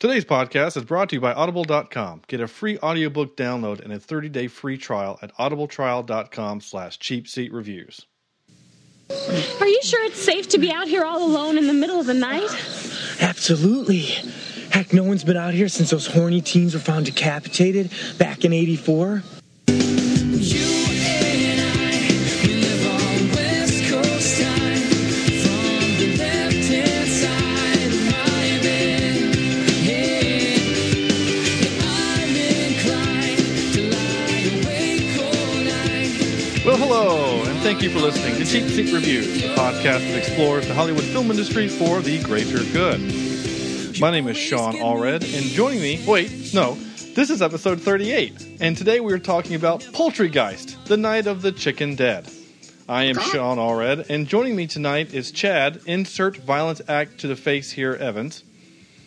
Today's podcast is brought to you by Audible.com. Get a free audiobook download and a 30-day free trial at audibletrial.com slash cheapseatreviews. Are you sure it's safe to be out here all alone in the middle of the night? Absolutely. Heck, no one's been out here since those horny teens were found decapitated back in 84. Thank you for listening to Cheap Seat Reviews, a podcast that explores the Hollywood film industry for the greater good. My name is Sean Allred, and joining me, wait, no, this is episode 38, and today we are talking about Poultrygeist, the Night of the Chicken Dead. I am Sean Allred, and joining me tonight is Chad, insert violent act to the face here, Evans.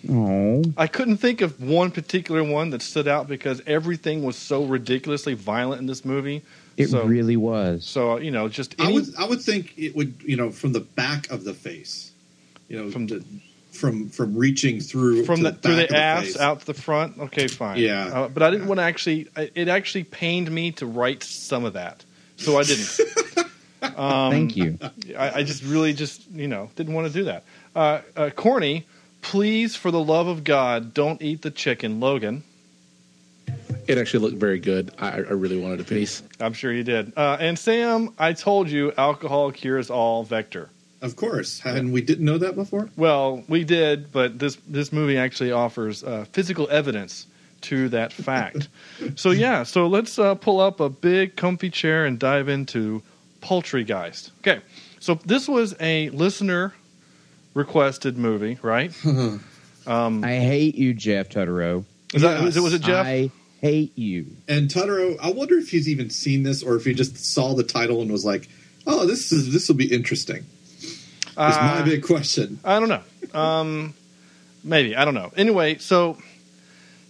Oh, I couldn't think of one particular one that stood out because everything was so ridiculously violent in this movie. It so, really was. So you know, just I would I would think it would you know from the back of the face, you know From from the, from from reaching through from to the, through back the of ass face. out to the front. Okay, fine. Yeah. uh, but I didn't want to actually. It actually pained me to write some of that, so I didn't. um, Thank you. I, I just really just you know didn't want to do that. Uh, uh, Corny, please, for the love of God, don't eat the chicken, Logan. It actually looked very good. I, I really wanted a piece. I'm sure you did. Uh, and Sam, I told you alcohol cures all vector. Of course, and we didn't know that before. Well, we did, but this this movie actually offers uh, physical evidence to that fact. so yeah, so let's uh, pull up a big comfy chair and dive into Poultrygeist. Okay, so this was a listener requested movie, right? Um, I hate you, Jeff Tutterow. is that, was, it, was it Jeff? I hate you. And Totoro, I wonder if he's even seen this or if he just saw the title and was like, "Oh, this is this will be interesting." That's my Uh, big question. I don't know. Um, maybe I don't know. Anyway, so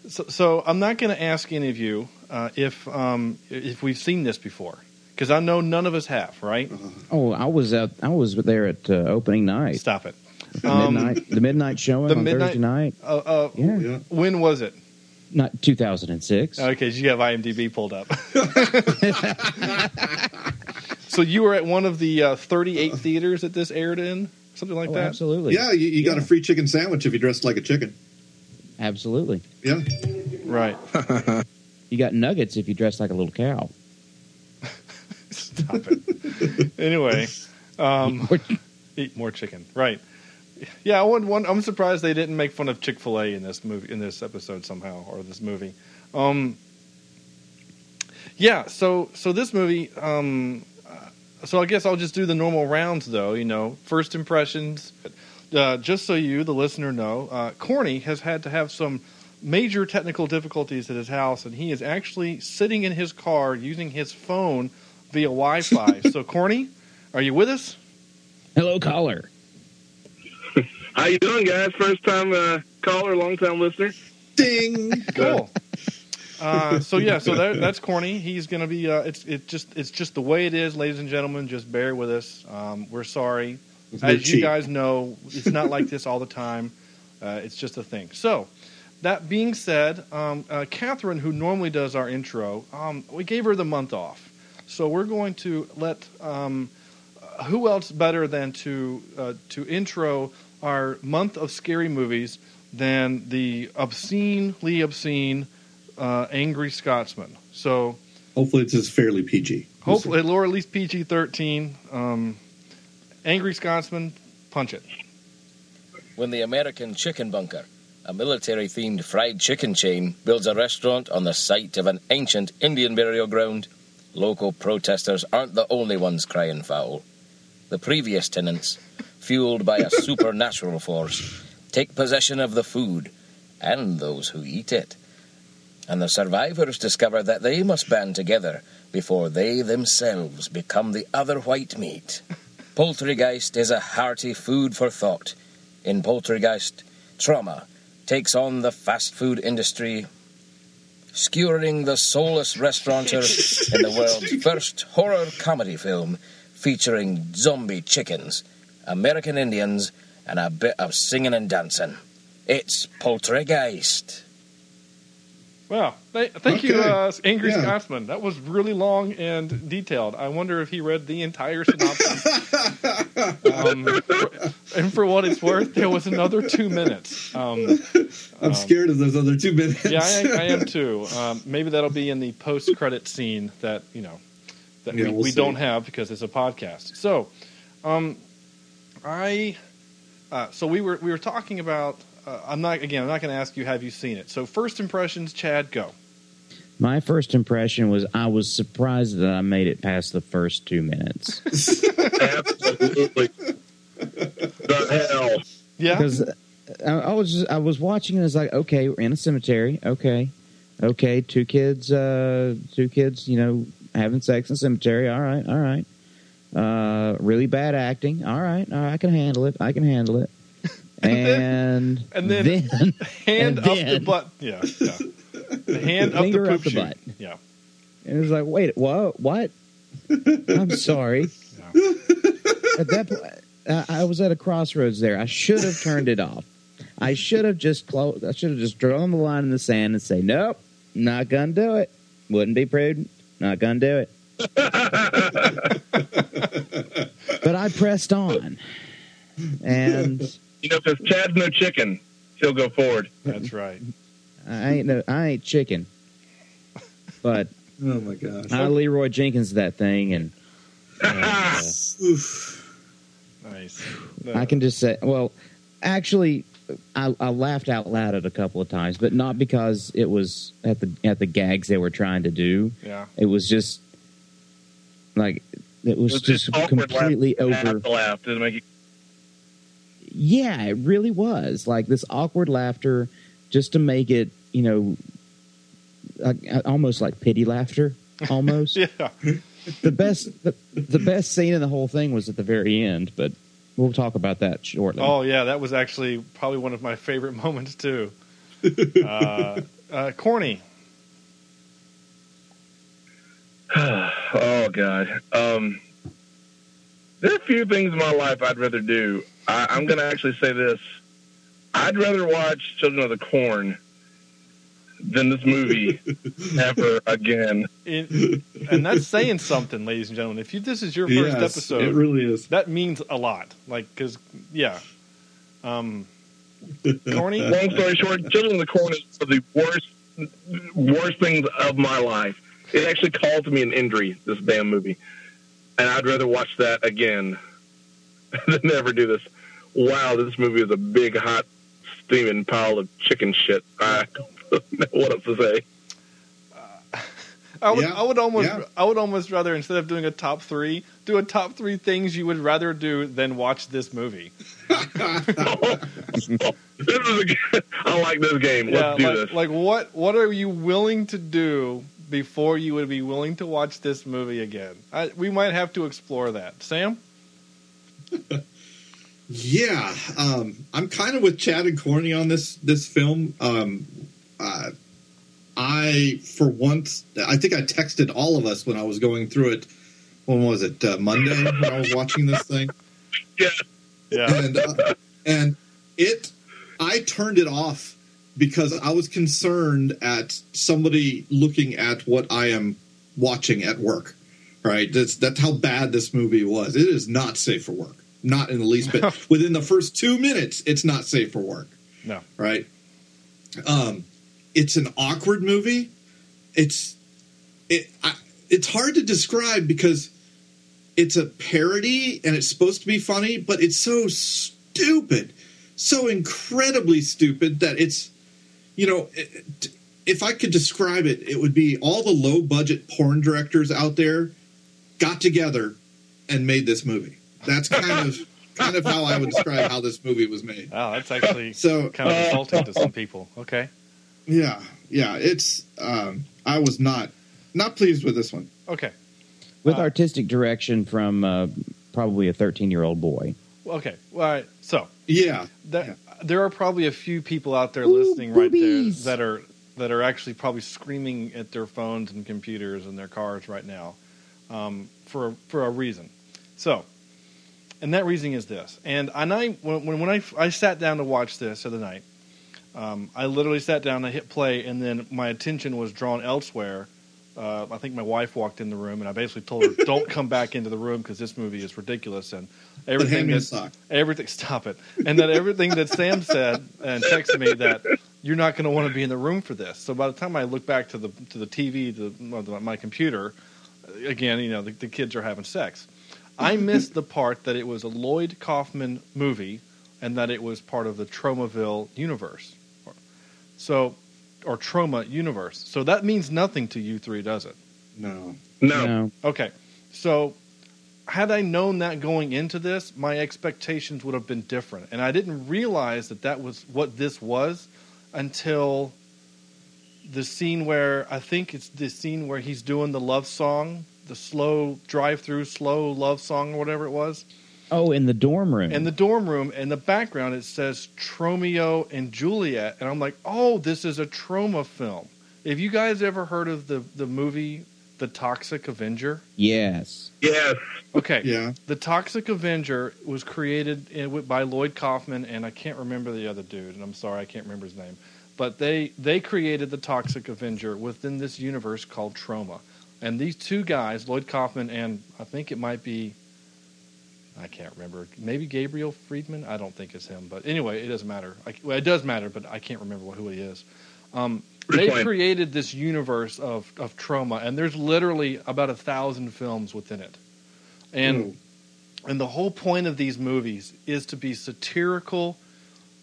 so, so I'm not going to ask any of you uh, if um, if we've seen this before because I know none of us have. Right? Oh, I was out. I was there at uh, opening night. Stop it. The Um, midnight, the midnight showing the on midnight- Thursday night. Uh, uh, Yeah, Yeah. When was it? Not 2006. Okay, you have IMDb pulled up. so you were at one of the uh, 38 theaters that this aired in, something like oh, that. absolutely. Yeah, you, you got a free chicken sandwich if you dressed like a chicken. absolutely. Yeah, Right. You got nuggets if you dress like a little cow. Stop it. anyway, um, eat more chicken. Right. Yeah, I would, one, I'm surprised they didn't make fun of Chick Fil A in this movie, in this episode somehow, or this movie. Um, yeah, so so this movie. Um, so I guess I'll just do the normal rounds, though. You know, first impressions. Uh, just so you, the listener, know, uh, Corny has had to have some major technical difficulties at his house, and he is actually sitting in his car using his phone via Wi-Fi. so, Corny, are you with us? Hello, caller. How you doing, guys? First time uh, caller, long time listener. ding. Cool. Uh, so yeah, so that, that's corny. He's gonna be. Uh, it's it just it's just the way it is, ladies and gentlemen. Just bear with us. Um, we're sorry. It's As no you guys know, it's not like this all the time. Uh, it's just a thing. So, that being said, um, uh, Catherine, who normally does our intro, um, we gave her the month off. So we're going to let um, uh, who else better than to uh, to intro our month of scary movies than the obscenely obscene uh, Angry Scotsman. So Hopefully, it's just fairly PG. hopefully, or at least PG thirteen. Um, Angry Scotsman, punch it. when the American Chicken Bunker, a military themed fried chicken chain, builds a restaurant on the site of an ancient Indian burial ground, local protesters aren't the only ones crying foul. The previous tenants, fueled by a supernatural force, take possession of the food and those who eat it. And the survivors discover that they must band together before they themselves become the other white meat. Poultrygeist is a hearty food for thought. In Poultrygeist, Troma takes on the fast food industry, skewering the soulless restaurateur in the world's first horror comedy film featuring zombie chickens, American Indians, and a bit of singing and dancing. It's Poltergeist. Wow. Th- thank you, Okay. uh, Angry Yeah. Scotsman. That was really long and detailed. I wonder if he read the entire synopsis. um, and for what it's worth, there was another two minutes. Um, I'm scared of those other two minutes. yeah, I, I am too. Um, maybe that'll be in the post-credit scene that you know that Yeah, we, we'll we don't have because it's a podcast. So, um, I uh, so we were we were talking about. Uh, I'm not again. I'm not going to ask you. Have you seen it? So first impressions, Chad, go. My first impression was I was surprised that I made it past the first two minutes Absolutely. the hell. Yeah. because I, I was just, I was watching and it's like okay we're in a cemetery okay okay two kids uh two kids you know having sex in a cemetery all right all right uh really bad acting all right all right I can handle it I can handle it and and then- then hand And up the butt. Yeah, yeah. The hand up the poop up the butt. Yeah. And it was like, wait, what? What? I'm sorry. At that point, I I was at a crossroads there. I should have turned it off. I should have just closed. I should have just drawn the line in the sand and say, nope, not gonna do it. Wouldn't be prudent. Not gonna do it. But I pressed on, and You know, because Chad's no chicken, he'll go forward. That's right. I ain't no, I ain't chicken. But Oh my gosh. I Leroy Jenkins that thing, and, and, uh, Oof. Nice. I can just say, well, actually, I, I laughed out loud at a couple of times, but not because it was at the at the gags they were trying to do. Yeah. It was just like it was, It just awkward completely laugh. Over. laugh. Doesn't make you Yeah, it really was like this awkward laughter, just to make it, you know, uh, almost like pity laughter. Almost Yeah. the best the, the best scene in the whole thing was at the very end, but we'll talk about that shortly. Oh yeah, that was actually probably one of my favorite moments too. Uh, uh, corny. oh God. Um, there are a few things in my life I'd rather do. I, I'm going to actually say this: I'd rather watch Children of the Corn than this movie ever again. It, and that's saying something, ladies and gentlemen. If you, this is your first Yes, episode, it really is. that means a lot. Like, because yeah, um, corny. Long story short, Children of the Corn is one of the worst, worst things of my life. It actually caused me an injury. This damn movie, and I'd rather watch that again than ever do this. Wow, this movie is a big, hot, steaming pile of chicken shit. I don't know what else to say. I would, Yeah, I would almost, yeah. I would almost rather instead of doing a top three, do a top three things you would rather do than watch this movie. this is a good, I like this game. Let's yeah, do like, this. like what, what are you willing to do before you would be willing to watch this movie again? I, we might have to explore that. Sam. Yeah, um, I'm kind of with Chad and Corny on this this film. Um, uh, I, for once, I think I texted all of us when I was going through it. When was it? Uh, Monday when I was watching this thing, yeah, Yeah. and uh, and it, I turned it off because I was concerned at somebody looking at what I am watching at work. Right, that's that's how bad this movie was. It is not safe for work, not in the least bit. Within the first two minutes, it's not safe for work. No. right? Um, it's an awkward movie. It's it. I, it's hard to describe because it's a parody and it's supposed to be funny, but it's so stupid, so incredibly stupid that it's you know. If I could describe it, it would be all the low budget porn directors out there got together and made this movie. That's kind of kind of how I would describe how this movie was made. Wow, that's actually So kind of insulting to some people. Okay. Yeah, yeah. It's um, I was not not pleased with this one. Okay. with Uh, artistic direction from uh, probably a 13 year old boy. Okay. All right. So Yeah, that, there are probably a few people out there Ooh, listening right there that are that are actually probably screaming at their phones and computers and their cars right now um, for for a reason. So, and that reason is this. And and I when when, when I I sat down to watch this the other night, Um, I literally sat down, I hit play, and then my attention was drawn elsewhere. Uh, I think my wife walked in the room, and I basically told her, "Don't come back into the room because this movie is ridiculous." And everything hand me a that everything stop it, and that everything that Sam said and texted me that you're not going to want to be in the room for this. So by the time I look back to the to the TV, to to my computer, again, you know, the, the kids are having sex. I missed the part that it was a Lloyd Kaufman movie and that it was part of the Tromaville universe. So, or Troma universe. So that means nothing to you three, does it? No. No. No. Okay. So, had I known that going into this, my expectations would have been different. And I didn't realize that that was what this was until the scene where I think it's the scene where he's doing the love song, the slow drive through, slow love song, or whatever it was. Oh, in the dorm room. In the dorm room, in the background, it says Tromeo and Juliet. And I'm like, oh, this is a Troma film. Have you guys ever heard of the, the movie The Toxic Avenger? yes. Yes. Okay. Yeah. The Toxic Avenger was created in, by Lloyd Kaufman, and I can't remember the other dude, and I'm sorry, I can't remember his name. But they, they created the Toxic Avenger within this universe called Troma. And these two guys, Lloyd Kaufman and I think it might be, I can't remember, maybe Gabriel Friedman? I don't think it's him. But anyway, it doesn't matter. I, well, it does matter, but I can't remember who he is. Um, they created this universe of, of Troma, and there's literally about a thousand films within it. And and the whole point of these movies is to be satirical.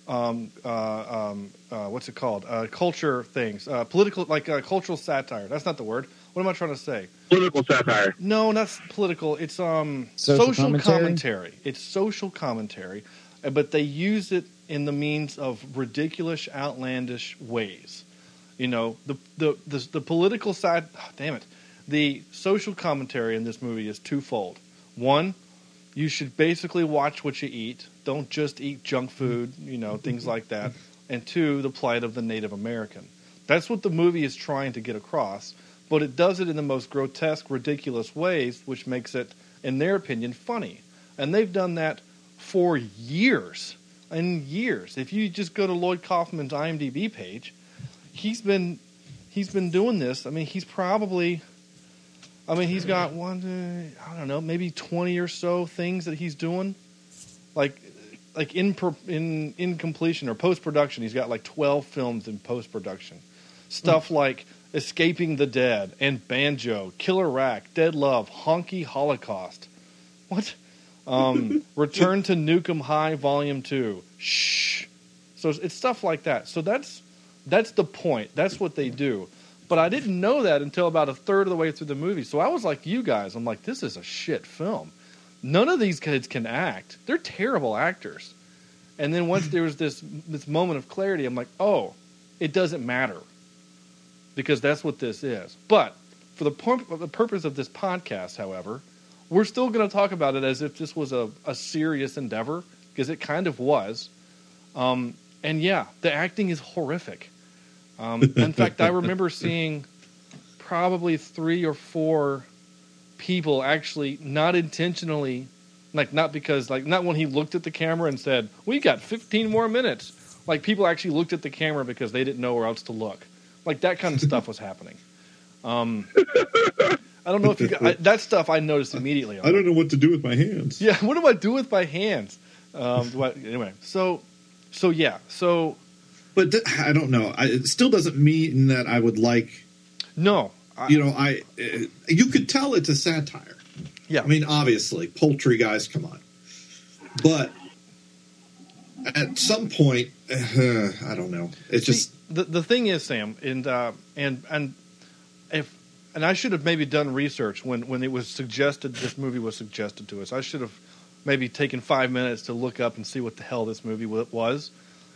Um, uh, um, uh, what's it called? Uh, culture things, uh, political, like uh, cultural satire. That's not the word. What am I trying to say? Political satire. No, not political. It's um Social social, commentary? commentary? It's social commentary, uh, but they use it in the means of ridiculous, outlandish ways. You know, the the the, the political side. ah, damn it, the social commentary in this movie is twofold. One, you should basically watch what you eat. Don't just eat junk food. You know, things like that. And two, the plight of the Native American. That's what the movie is trying to get across, but it does it in the most grotesque, ridiculous ways, which makes it, in their opinion, funny. And they've done that for years and years. If you just go to Lloyd Kaufman's IMDb page, he's been he's been doing this. I mean, he's probably I mean, he's got one I don't know, maybe 20 or so things that he's doing like like in per, in in completion or post production. He's got like 12 films in post production. Stuff hmm. like Escaping the Dead and Banjo, Killer Rack, Dead Love, Honky Holocaust. What? Um, Return to Nuke 'Em High Volume 2. Shh. So it's stuff like that. So that's that's the point. That's what they do. But I didn't know that until about a third of the way through the movie. So I was like you guys. I'm like, this is a shit film. None of these kids can act. They're terrible actors. And then once there was this this moment of clarity, I'm like, oh, it doesn't matter because that's what this is. But for the, pur- the purpose of this podcast, however, we're still going to talk about it as if this was a, a serious endeavor because it kind of was. Um, and yeah, the acting is horrific. Um, in fact, I remember seeing probably three or four people actually not intentionally, like not because, like not when he looked at the camera and said, "We got 15 more minutes." Like people actually looked at the camera because they didn't know where else to look. Like that kind of stuff was happening. Um, I don't know if you got, I, that stuff I noticed immediately. I don't know what to do with my hands. Yeah, what do I do with my hands? Um, what, anyway, so so yeah, so But th- I don't know. I, it still doesn't mean that I would like. no, I, You know, I uh, you could tell it's a satire. yeah, I mean, obviously, Poultrygeist, come on. But at some point, uh, I don't know. It's See, just the the thing is, Sam, and uh, and and if and I should have maybe done research when when it was suggested this movie was suggested to us. I should have maybe taken five minutes to look up and see what the hell this movie was.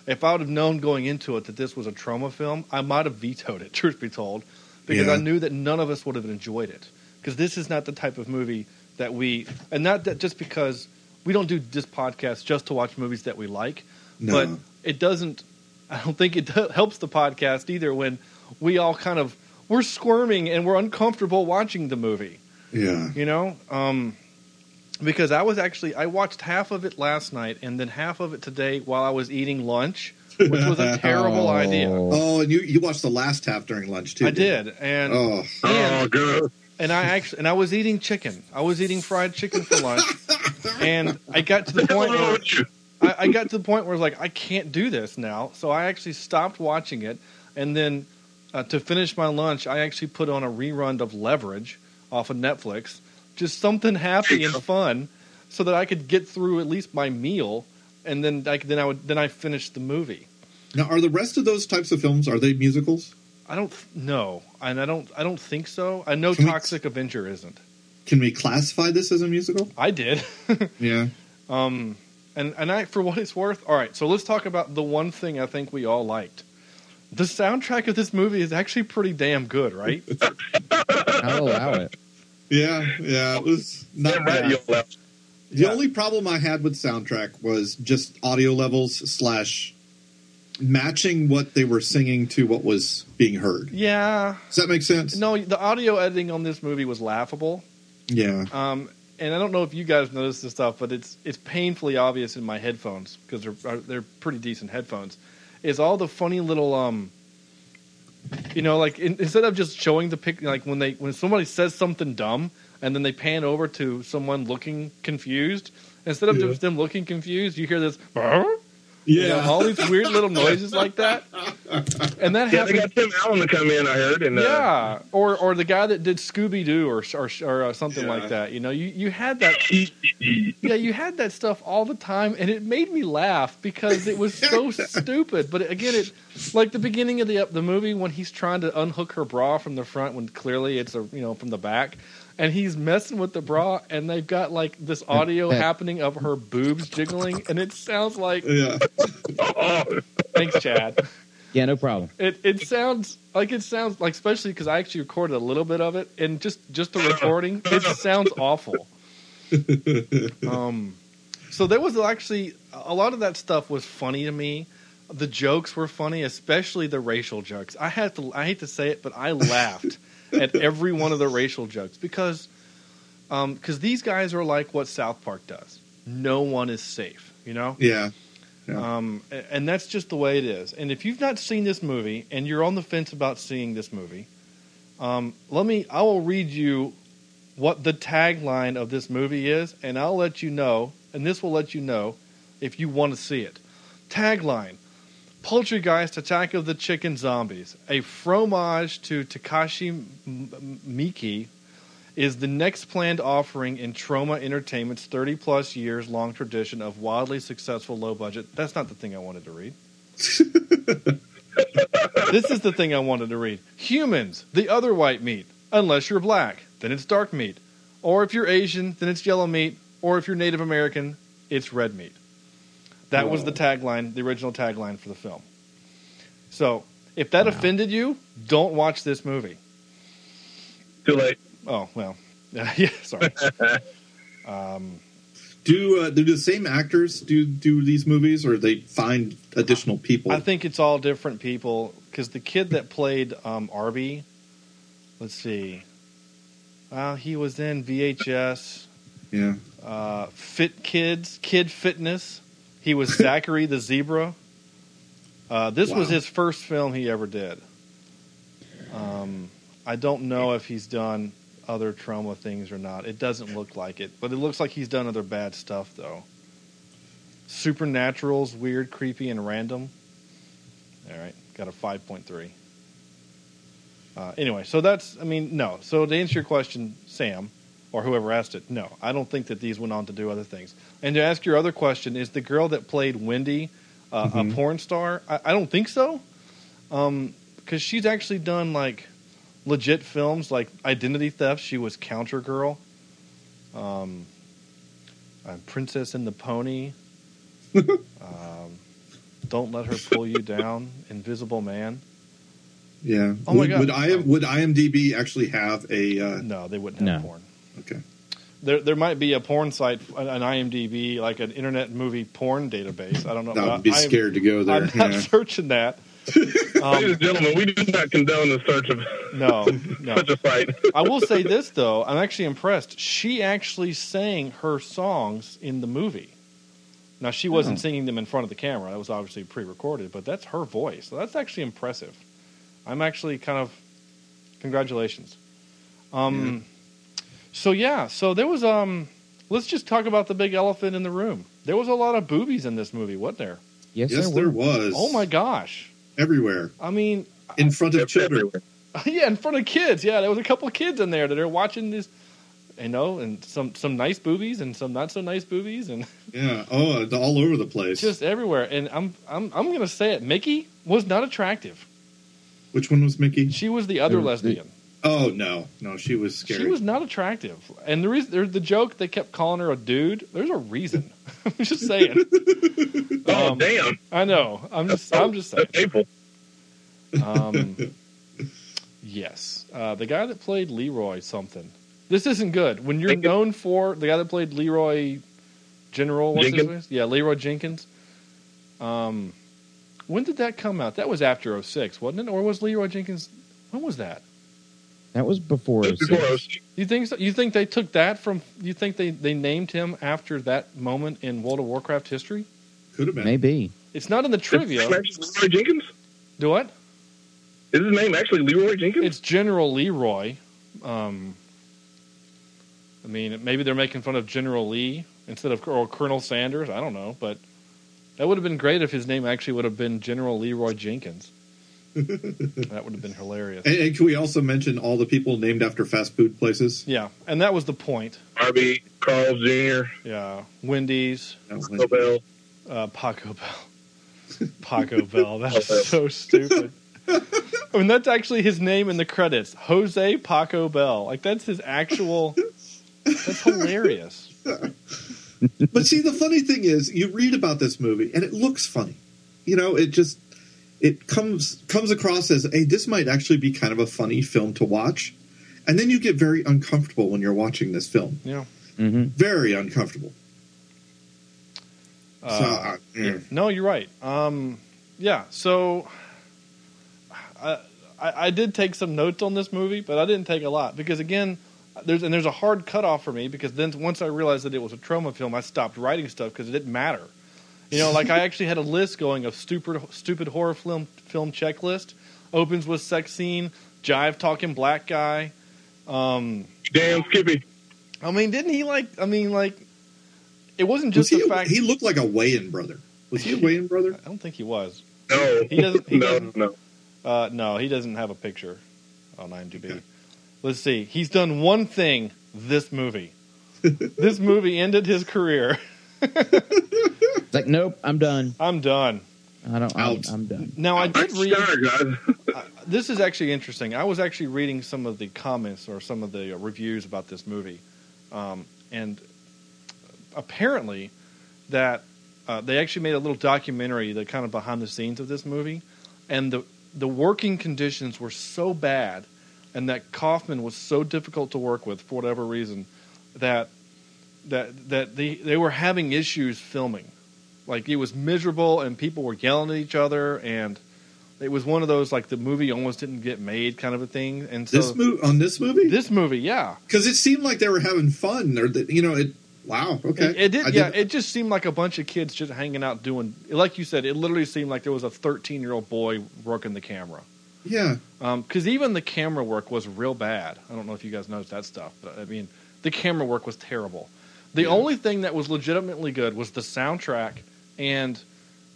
If I would have known going into it that this was a Troma film, I might have vetoed it. Truth be told, because Yeah. I knew that none of us would have enjoyed it. Because this is not the type of movie that we, and not that just because we don't do this podcast just to watch movies that we like, No. but it doesn't. I don't think it helps the podcast either when we all kind of we're squirming and we're uncomfortable watching the movie. yeah. You know, um, because I was actually I watched half of it last night and then half of it today while I was eating lunch, which was a terrible idea. Oh, and you you watched the last half during lunch too. I didn't did, and Oh. Oh, good. and I actually and I was eating chicken. I was eating fried chicken for lunch, and I got to the point where with you? I, I got to the point where I was like, I can't do this now. So I actually stopped watching it, and then uh, to finish my lunch, I actually put on a rerun of Leverage off of Netflix, just something happy and fun, so that I could get through at least my meal, and then I then I would then I finished the movie. Now, are the rest of those types of films are they musicals? I don't know, and I don't I don't think so. I know Can we- Toxic Avenger isn't. Can we classify this as a musical? I did. Yeah. Um, and and I, for what it's worth, all right. So let's talk about the one thing I think we all liked. The soundtrack of this movie is actually pretty damn good, right? I'll allow it. Yeah, yeah. It was not Damn bad. right, you left. The Yeah. only problem I had with soundtrack was just audio levels slash matching what they were singing to what was being heard. yeah. Does that make sense? No, the audio editing on this movie was laughable. Yeah. Um, and I don't know if you guys noticed this stuff, but it's it's painfully obvious in my headphones because they're they're pretty decent headphones. Is all the funny little um, you know, like in, instead of just showing the pic, like when they when somebody says something dumb and then they pan over to someone looking confused, instead of Yeah. just them looking confused, you hear this. "Huh?" You know, Yeah. all these weird little noises like that, and that Yeah, they got Tim Allen to come in. I heard, and uh, Yeah, or or the guy that did Scooby Doo or or, or uh, something Yeah. like that. You know, you you had that. yeah, you had that stuff all the time, and it made me laugh because it was so stupid. But again, it like the beginning of the the movie when he's trying to unhook her bra from the front when clearly it's a you know from the back. And he's messing with the bra, and they've got like this audio happening of her boobs jiggling, and it sounds like. Yeah. Thanks, Chad. Yeah, no problem. It it sounds like it sounds like especially because I actually recorded a little bit of it and just just the recording it sounds awful. Um, so there was actually a lot of that stuff was funny to me. The jokes were funny, especially the racial jokes. I had to I hate to say it, but I laughed at every one of the racial jokes because because these guys are like what South Park does. No one is safe, you know. Yeah. Yeah. Um, and that's just the way it is. And if you've not seen this movie and you're on the fence about seeing this movie, um, let me. I will read you what the tagline of this movie is, and I'll let you know. And this will let you know if you want to see it. Tagline: Poultrygeist: Attack of the Chicken Zombies. A fromage to Takashi Miike is the next planned offering in Troma Entertainment's 30 plus years long tradition of wildly successful low budget. That's not the thing I wanted to read. this is the thing I wanted to read. Humans, the other white meat. Unless you're black, then it's dark meat. Or if you're Asian, then it's yellow meat. Or if you're Native American, it's red meat. That was the tagline, the original tagline for the film. So, if that offended you, don't watch this movie. too late. Oh well, yeah. Sorry. um, Do uh, do the same actors do do these movies, or they find additional people? I think it's all different people because the kid that played um, Arby, let's see, well, he was in VHS, yeah. uh, Fit Kids, Kid Fitness. He was Zachary the zebra. Uh, this was his first film he ever did. Um, I don't know if he's done other Troma things or not. It doesn't look like it, but it looks like he's done other bad stuff though. Supernatural's weird, creepy, and random. All right, got a five point three. Uh, anyway, so that's I mean no. So to answer your question, Sam, or whoever asked it, no, I don't think that these went on to do other things. And to ask your other question, is the girl that played Wendy uh, a porn star? I, I don't think so, because she's actually done like legit films like Identity Theft. She was Counter Girl, um, uh, Princess and the Pony. um, don't let her pull you down. Invisible Man. Yeah. Oh my would, God. Would, I, would IMDb actually have a? Uh, No, they wouldn't have No. porn. Okay. There, there might be a porn site, an an IMDb, like an internet movie porn database. I don't know. I'd be I- scared to go there. I'm not yeah. searching that. Ladies and gentlemen, we do not condone the search of No, no. such a site. I will say this though, I'm actually impressed. She actually sang her songs in the movie. Now she wasn't singing them in front of the camera. That was obviously pre-recorded, but that's her voice. So that's actually impressive. I'm actually kind of congratulations. Um so yeah, so there was um let's just talk about the big elephant in the room. There was a lot of boobies in this movie, wasn't there? Yes, yes, there there was. Oh my gosh. Everywhere I mean, in front of children. everywhere. yeah, in front of kids. Yeah, there was a couple of kids in there that are watching this, you know, and some some nice boobies and some not so nice boobies, and Yeah. Oh, all over the place. just everywhere. And I'm I'm I'm gonna say it. Mickey was not attractive. Which one was Mickey? She was the other The- the- lesbian. Oh no, no, she was scary. She was not attractive. And the reason there's the joke they kept calling her a dude. There's a reason. I'm just saying. Oh Um, damn! I know. I'm just I'm just saying. That's painful. Um, yes, uh, the guy that played Leroy something. This isn't good. When you're Jenkins? known for the guy that played Leroy General, what's his name? Yeah, Leroy Jenkins. Um, when did that come out? That was after 06, wasn't it? Or was Leroy Jenkins? When was that? That was before. Just 06. before I You think so? You think they took that from? You think they they named him after that moment in World of Warcraft history? Could have been. Maybe. It's not in the trivia. name Leroy Jenkins? Do what? Is his name actually Leroy Jenkins? It's General Leroy. Um, I mean, maybe they're making fun of General Lee instead of or Colonel Sanders. I don't know, but that would have been great if his name actually would have been General Leroy Jenkins. That would have been hilarious. And, and can we also mention all the people named after fast food places? Yeah, and that was the point. Harvey Carl Jr. Yeah, Wendy's, That was- Nobel. uh, Paco Bell, Paco Bell. That's so stupid. I mean, that's actually his name in the credits, Jose Paco Bell. Like that's his actual. That's hilarious. But see, the funny thing is, you read about this movie and it looks funny. You know, it just it comes comes across as, hey, this might actually be kind of a funny film to watch, and then you get very uncomfortable when you're watching this film. Yeah. hmm Very uncomfortable. Uh, so, uh, yeah. No, you're right. Um, yeah. So I, I I did take some notes on this movie, but I didn't take a lot because again, there's and there's a hard cutoff for me because then once I realized that it was a Troma film, I stopped writing stuff because it didn't matter. You know, like I actually had a list going of stupid stupid horror film film checklist. Opens with sex scene, jive talking black guy. Um, Damn Skippy. I mean, didn't he like? I mean, like, it wasn't was just he, the fact. he looked like a Wayan brother. Was he a Wayan brother? I don't think he was. No. He doesn't- he no, doesn't- no. Uh, no, he doesn't have a picture on IMDb. Let's see. He's done one thing this movie. this movie ended his career. It's like, nope, I'm done. I'm done. I don't. I'm, I'm done. Now I did read. scared, guys. This is actually interesting. I was actually reading some of the comments or some of the uh, reviews about this movie, um, and apparently that uh, they actually made a little documentary, the kind of behind the scenes of this movie, and the the working conditions were so bad, and that Kaufman was so difficult to work with for whatever reason, that that that they they were having issues filming, like it was miserable, and people were yelling at each other, and it was one of those like the movie almost didn't get made kind of a thing. And so This movie on this movie this movie, yeah, because it seemed like they were having fun, or that you know it. Wow. Okay. It, it did. I yeah, didn't- it just seemed like a bunch of kids just hanging out doing. Like you said, it literally seemed like there was a 13 year old boy working the camera. yeah. Um, because even the camera work was real bad. I don't know if you guys noticed that stuff, but I mean, the camera work was terrible. The Yeah. only thing that was legitimately good was the soundtrack and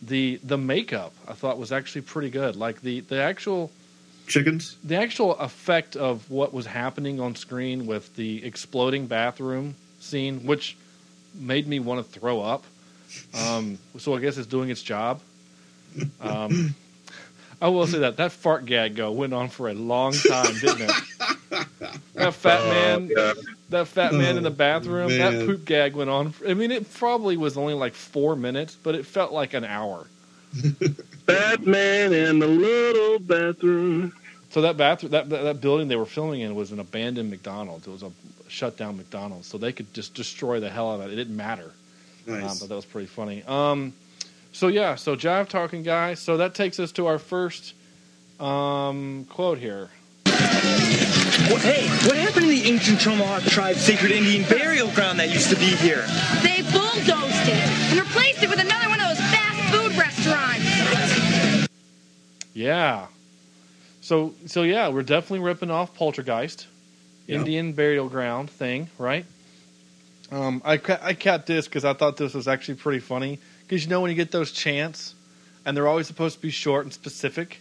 the the makeup. I thought was actually pretty good. Like the the actual Chickens. the actual effect of what was happening on screen with the exploding bathroom scene, which made me want to throw up. Um, so I guess it's doing its job. Um, I will say that that fart gag go went on for a long time, didn't it? That fat Oh, man, that fat man in the Oh, bathroom, that poop gag went on. For, I mean, it probably was only like four minutes, but it felt like an hour. Batman in the little bathroom. So that bathroom, that, that that building they were filming in was an abandoned McDonald's. It was a shut down McDonald's, so they could just destroy the hell out of it. It didn't matter. Um, Nice. but that was pretty funny. Um, So yeah, so jive talking guy. So that takes us to our first um, quote here. Well, hey, what happened to the ancient Tomahawk tribe's sacred Indian burial ground that used to be here? They bulldozed it and replaced it with another one of those fast food restaurants. Yeah. So so yeah, we're definitely ripping off Poltergeist, Yeah. Indian burial ground thing, right? Um, I ca- I kept this because I thought this was actually pretty funny because you know when you get those chants, and they're always supposed to be short and specific.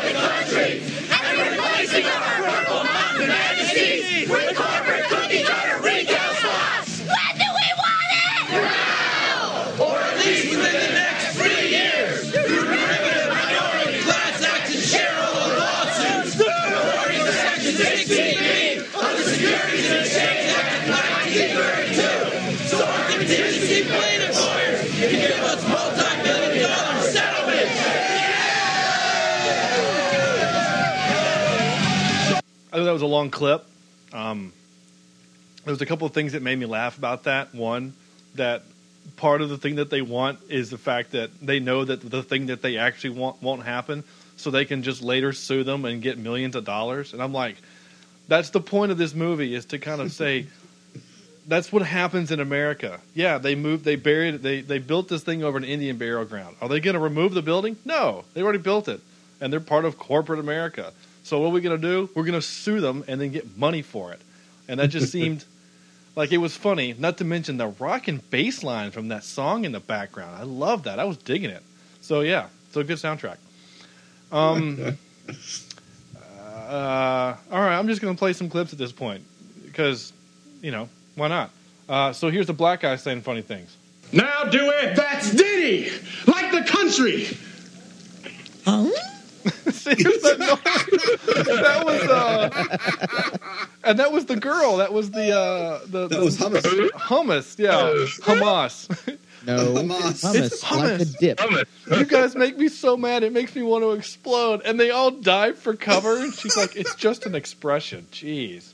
I know that was a long clip. Um, there was a couple of things that made me laugh about that. One, that part of the thing that they want is the fact that they know that the thing that they actually want won't happen, so they can just later sue them and get millions of dollars. And I'm like, that's the point of this movie is to kind of say that's what happens in America. Yeah, they moved, they buried, they they built this thing over an Indian burial ground. Are they going to remove the building? No, they already built it, and they're part of corporate America. So what are we going to do? We're going to sue them and then get money for it. And that just seemed like it was funny. Not to mention the rock and bass line from that song in the background. I love that. I was digging it. So yeah, so good soundtrack. Um, uh, all right, I'm just going to play some clips at this point because, you know, why not? Uh, so here's the black guy saying funny things. Now do it. That's Diddy. Like the country. See, that, that was, uh, and that was the girl. That was the uh, the That the- was hummus. Hummus, yeah, Hamas. No, Hamas. hummus, It's like the hummus. dip. Hummus. you guys make me so mad. It makes me want to explode. And they all dive for cover. And she's like, "It's just an expression." Jeez.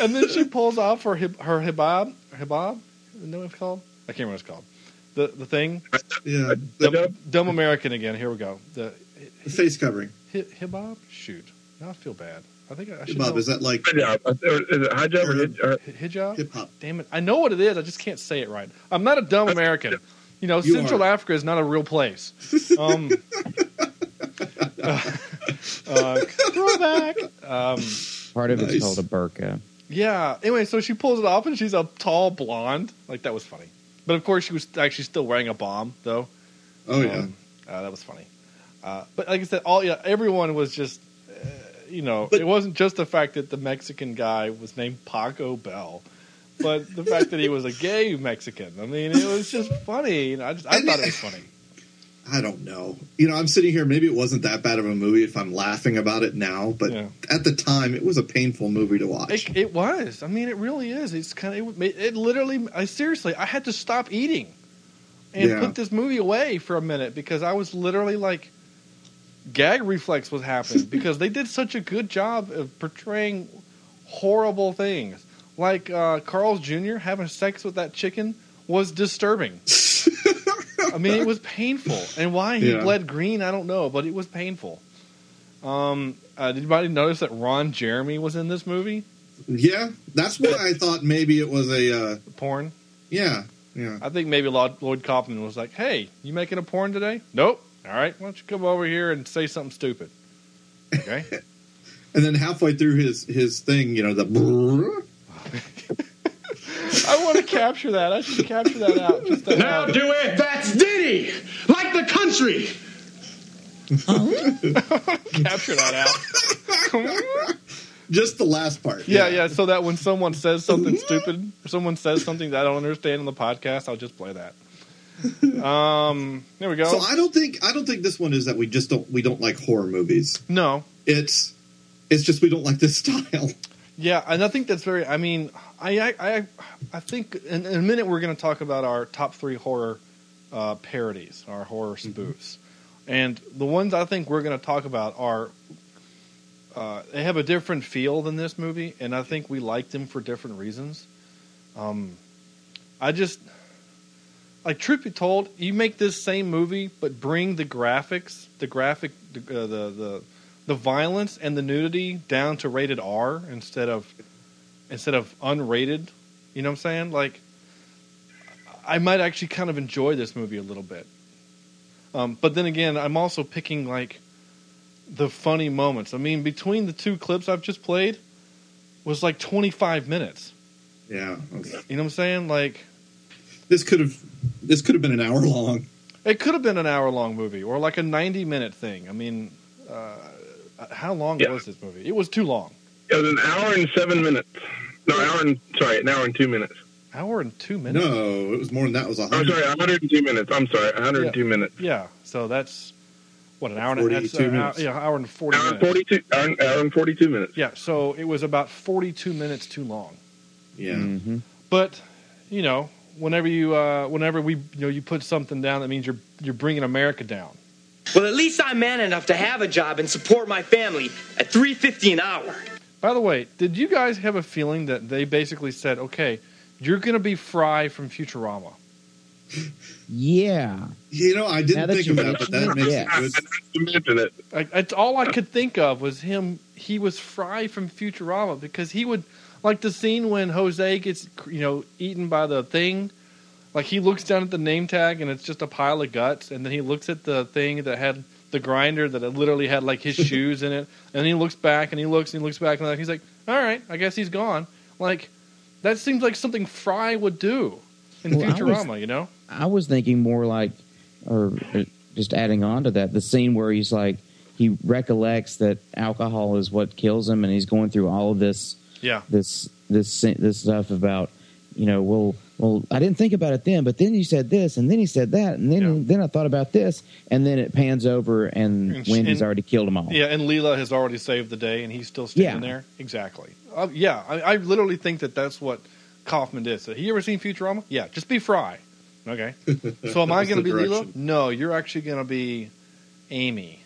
And then she pulls off her hib- her hibab hibab. You know what it's called? I can't remember what it's called. The the thing. Yeah, the, Dumb, dumb American again. Here we go. The the face covering. hi- hibab. Shoot. Now I feel bad. I think I should Bob, know. is that like Hijab. Is it hijab or, hij- or Hi- hijab? hip hop? Damn it! I know what it is. I just can't say it right. I'm not a dumb American. You know, You Central are. Africa is not a real place. Um, uh, uh, throwback. Um, Part of Nice. it's called a burqa. yeah. Anyway, so she pulls it off, and she's a tall blonde. Like that was funny. But of course, she was actually still wearing a bomb, though. Oh yeah. Um, uh, that was funny. Uh, but like I said, all yeah, everyone was just, you know, But- it wasn't just the fact that the Mexican guy was named Paco Bell, but the fact that he was a gay Mexican. I mean, it was just funny. You know, I just I And thought it- it was funny. I don't know. You know, I'm sitting here. Maybe it wasn't that bad of a movie if I'm laughing about it now, but Yeah. at the time, it was a painful movie to watch. It, it was. I mean, it really is. It's kind of it, it literally. I seriously, I had to stop eating and Yeah. put this movie away for a minute because I was literally like, gag reflex was happening because they did such a good job of portraying horrible things. Like uh, Carl's Jr. having sex with that chicken was disturbing. I mean, it was painful, and why he Yeah. bled green, I don't know, but it was painful. Um, uh, did anybody notice that Ron Jeremy was in this movie? yeah, that's why I thought maybe it was a. Uh, Porn. yeah, yeah. I think maybe Lloyd, Lloyd Kaufman was like, "Hey, you making a porn today? Nope. All right, why don't you come over here and say something stupid? Okay. And then halfway through his his thing, you know, the I want to capture that. I should capture that out. Just to Now have- do it. That's Diddy. Like the country. Oh. capture that out. just the last part. Yeah, yeah. So that when someone says something stupid, or someone says something that I don't understand on the podcast, I'll just play that. Um, there we go. So I don't think I don't think this one is that we just don't we don't like horror movies. no, It's it's just we don't like this style. Yeah, and I think that's very. I mean, I I I, think in, in a minute we're going to talk about our top three horror uh, parodies, our horror spoofs. And the ones I think we're going to talk about are uh, they have a different feel than this movie, and I think we like them for different reasons. Um, I just like truth be told, you make this same movie, but bring the graphics, the graphic, the uh, the, the the violence and the nudity down to rated R instead of instead of unrated. You know what I'm saying? Like, I might actually kind of enjoy this movie a little bit. Um, but then again, I'm also picking like the funny moments. I mean, between the two clips I've just played was like 25 minutes. Yeah. Okay. You know what I'm saying? Like This could have this could have been an hour long. it could have been an hour long movie or like a 90 minute thing. I mean, uh, how long Yeah. was this movie? It was too long. It was an hour and seven minutes. No, hour and sorry, an hour and two minutes. Hour and two minutes. No, it was more than that. It was a I'm hundred. sorry, 102 minutes. I'm sorry, 102 minutes. Yeah. So that's what an hour and a that's 42 an hour, minutes. yeah, hour and 40 Hour and minutes. 42. Hour, and- hour and 42 minutes. Yeah. So it was about 42 minutes too long. Yeah. hmm But you know, whenever you uh, whenever we you know you put something down, that means you're you're bringing America down. Well, at least I'm man enough to have a job and support my family at 350 an hour. By the way, did you guys have a feeling that they basically said, "Okay, you're going to be Fry from Futurama"? Yeah. You know, I didn't that think you about it, but that makes yeah. it good. To mention it. Like, it's all I could think of was him. He was Fry from Futurama because he would like the scene when Jose gets you know eaten by the thing. Like he looks down at the name tag and it's just a pile of guts, and then he looks at the thing that had the grinder that had literally had like his shoes in it, and then he looks back and he looks and he looks back and he's like, "All right, I guess he's gone." Like that seems like something Fry would do in Well, I was- you know? I was thinking more like, or just adding on to that, the scene where he's like, he recollects that alcohol is what kills him, and he's going through all of this, Yeah. this, this, this stuff about, you know, well, well, I didn't think about it then, but then you said this, and then he said that, and then, Yeah. then I thought about this, and then it pans over, and, And Wendy's and- already killed them all. Yeah, and Leela has already saved the day, and he's still standing Yeah. there. Exactly. Uh, yeah, I, I literally think that that's what Kaufman did. So, have you ever seen Futurama? Yeah, just be Fry. Okay. So, am I going to be direction. No, you're actually going to be Amy.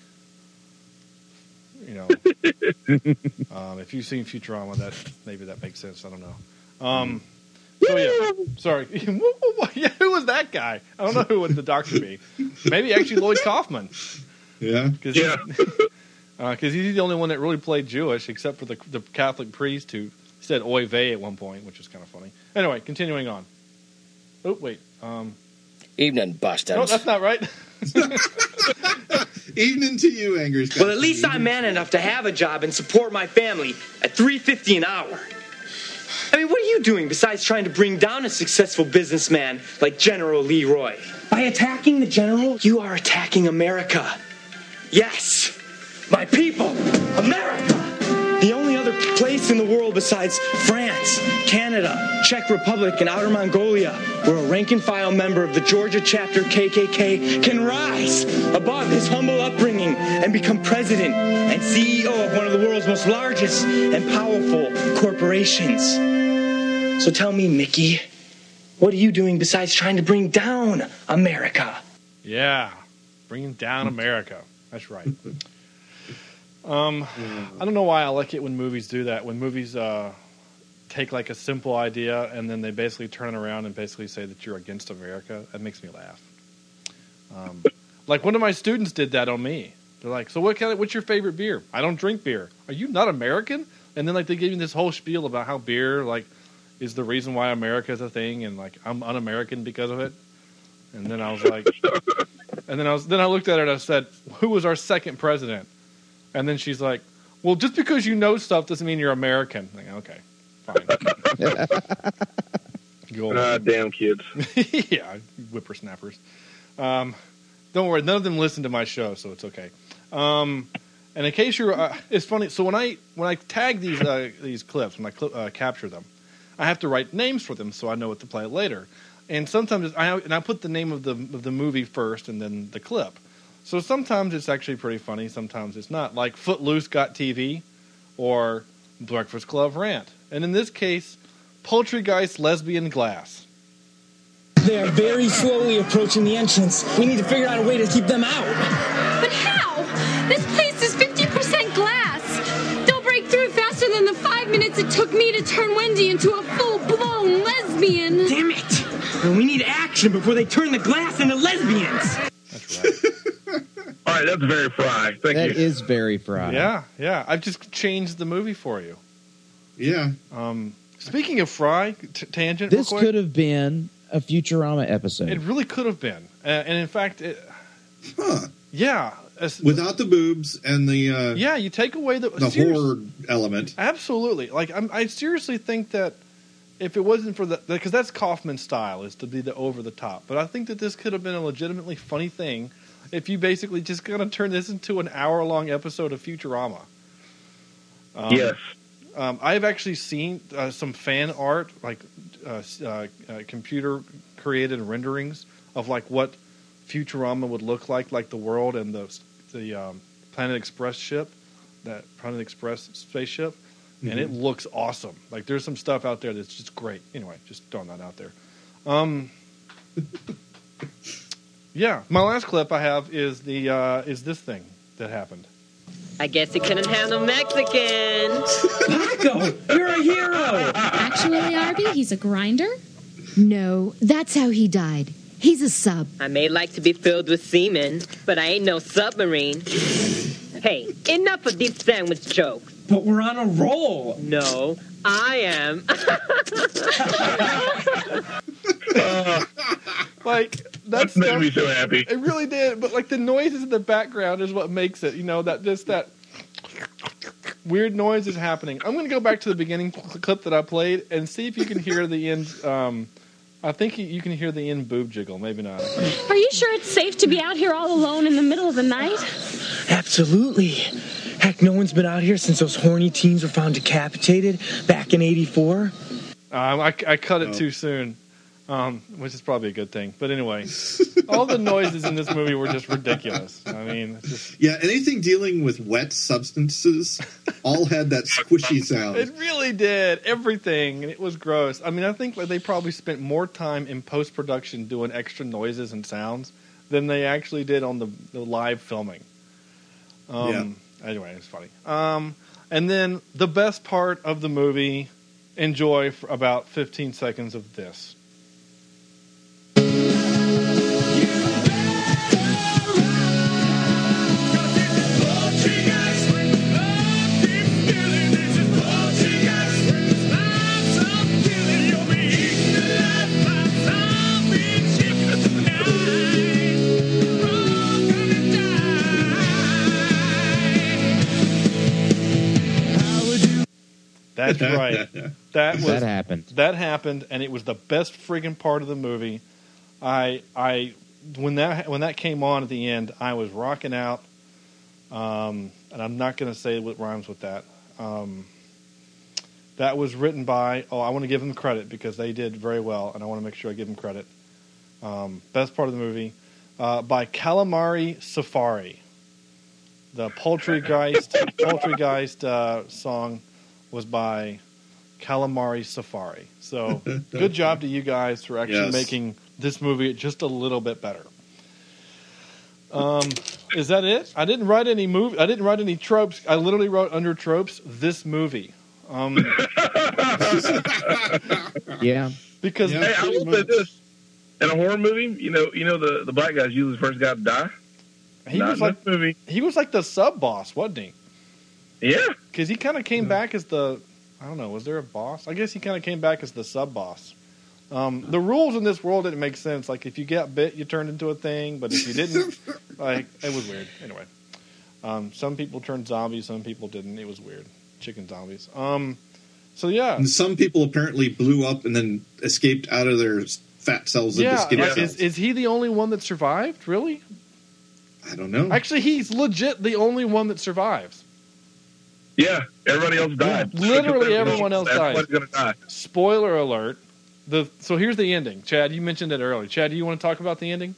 You know, um, if you've seen Futurama, that maybe that makes sense. I don't know. Um, so yeah, sorry. yeah, who was that guy? I don't know who would the doctor be. Maybe actually Lloyd Kaufman. Yeah. Cause Yeah. because he's the only one that really played Jewish, except for the the Catholic priest who said "oy vey" at one point, which is kind of funny. Anyway, continuing on. Oh wait, um, Evening, bastards. no, that's not right. Evening to you, Angry Scott. Well, at least I'm man enough to have a job and support my family at 350 an hour. I mean, what are you doing besides trying to bring down a successful businessman like General Leroy? By attacking the general, you are attacking America. Yes, my people, America. The only other place in the world besides France, Canada, Czech Republic, and Outer Mongolia where a rank and file member of the Georgia chapter KKK can rise above his humble upbringing and become president and CEO of one of the world's most largest and powerful corporations. So tell me, Mickey, what are you doing besides trying to bring down America? yeah, bringing down America. That's right. Um, I don't know why I like it when movies do that. When movies uh, take like a simple idea and then they basically turn it around and basically say that you're against America. That makes me laugh. Um, like one of my students did that on me. They're like, "So what kind of, what's your favorite beer?" I don't drink beer. Are you not American? And then like they gave me this whole spiel about how beer like is the reason why America is a thing, and like I'm un-American because of it. And then I was like, and then I was then I looked at it and I said, "Who was our second president?" And then she's like, "Well, just because you know stuff doesn't mean you're American." I'm like, okay, fine. Go Ah, damn kids. yeah, whippersnappers. Um, don't worry, none of them listen to my show, so it's okay. Um, and in case you're, uh, it's funny. So when I when I tag these uh, these clips, when I cl- uh, capture them, I have to write names for them so I know what to play later. And sometimes I and I put the name of the of the movie first and then the clip. So sometimes it's actually pretty funny. Sometimes it's not. Like Footloose got TV, or Breakfast Club rant. And in this case, Poultrygeist lesbian glass. They are very slowly approaching the entrance. We need to figure out a way to keep them out. But how? This place is 50% glass. They'll break through faster than the five minutes it took me to turn Wendy into a full-blown lesbian. Damn it! We need action before they turn the glass into lesbians. All right, that's very fry. Thank That you. is very fry. Yeah, yeah. I've just changed the movie for you. Yeah. Um, speaking of Fry, t- tangent. real This quick. could have been a Futurama episode. It really could have been, uh, and in fact, it, Huh. yeah, as- Without the boobs and the uh, yeah. You take away the the horror element. Absolutely. Like I'm, I seriously think that if it wasn't for the because that's Kaufman's style is to be the over the top. But I think that this could have been a legitimately funny thing if you basically just kind of turn this into an hour long episode of Futurama. Um, yes. Um, I've actually seen uh, some fan art, like uh, uh, uh, computer created renderings of like what Futurama would look like, like the world and the the um, Planet Express ship, that Planet Express spaceship, and it looks awesome. Like there's some stuff out there that's just great. Anyway, just throwing that out there. Yeah, my last clip I have is the uh, is this thing that happened. I guess he couldn't handle Mexican. Paco, you're a hero. Actually, Arbie, he's a grinder. No, that's how he died. He's a sub. I may like to be filled with semen, but I ain't no submarine. Hey, enough of these sandwich jokes. But we're on a roll. No, I am. Like that's That made me so happy. It really did, but like the noises in the background is what makes it. You know that just that weird noise is happening. I'm going to go back to the beginning clip that I played and see if you can hear the end. Um, I think you, you can hear the end boob jiggle. Maybe not. Are you sure it's safe to be out here all alone in the middle of the night? Absolutely. Heck, no one's been out here since those horny teens were found decapitated back in '84. Um, I, I cut it too soon, um, which is probably a good thing. But anyway, all the noises in this movie were just ridiculous. I mean, just Yeah, anything dealing with wet substances all had that squishy sound. It really did everything, and it was gross. I mean, I think like, they probably spent more time in post production doing extra noises and sounds than they actually did on the, the live filming. Um, Anyway, it's funny. Um, and then the best part of the movie, enjoy for about 15 seconds of this. That's right. That was That happened. That happened, and it was the best friggin' part of the movie. I I when that when that came on at the end, I was rocking out. Um, and I'm not going to say what rhymes with that. Um, that was written by. Oh, I want to give them credit because they did very well, and I want to make sure I give them credit. Um, best part of the movie uh, by Calamari Safari. The Poultrygeist Poultrygeist uh, song was by Calamari Safari. So good job to you guys for actually Yes. making this movie just a little bit better. Um, is that it? I didn't write any movie. I didn't write any tropes. I literally wrote under tropes this movie. Um, Yeah. because Hey, I will say this: in a horror movie, you know, you know the the black guy's usually the first guy to die. he Not was like movie. he was like the sub boss, wasn't he? Yeah, Because he kind of came back as the I don't know. Was there a boss? I guess he kind of came back as the sub boss. Um, the rules in this world didn't make sense. Like if you got bit, you turned into a thing, but if you didn't, like it was weird. Anyway, um, some people turned zombies, some people didn't. It was weird. Chicken zombies. Um, so yeah, And some people apparently blew up and then escaped out of their fat cells into yeah. skinny like, cells. is is he the only one that survived? Really? I don't know. Actually, he's legit the only one that survives. Yeah. Everybody else died. Literally everyone else died. Everybody's gonna die. Spoiler alert. The so here's the ending. Chad, you mentioned it earlier. Chad, do you want to talk about the ending?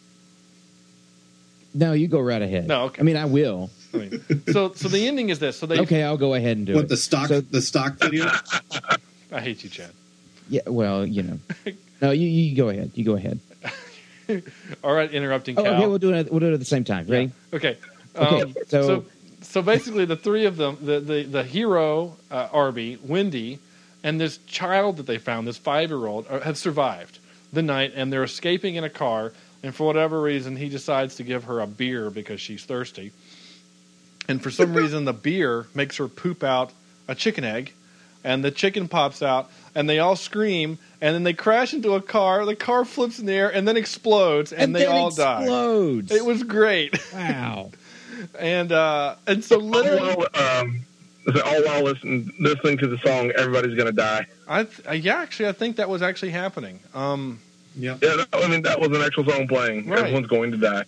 No, you go right ahead. No, okay. I mean, I will. I mean, so so the ending is this. So they. Okay, I'll go ahead and do what it. the stock So- the stock video? I hate you, Chad. Yeah, well, you know. No, you, you go ahead. You go ahead. All right, interrupting Oh, okay, we'll do it. We'll do it at the same time. Ready? Okay. Okay, Um, so- so so basically, the three of them, the the, the hero, uh, Arbie, Wendy, and this child that they found, this five year old, have survived the night, and they're escaping in a car. And for whatever reason, he decides to give her a beer because she's thirsty. And for some reason, the beer makes her poop out a chicken egg, and the chicken pops out, and they all scream, and then they crash into a car. The car flips in the air and then explodes, and, And they all die. It was great. Wow. And uh, and so All literally, while, um, all while listening, listening to the song, everybody's going to die. I th- uh, yeah, actually, I think that was actually happening. Um, yeah. Yeah, that, I mean that was an actual song playing. Right. Everyone's going to die.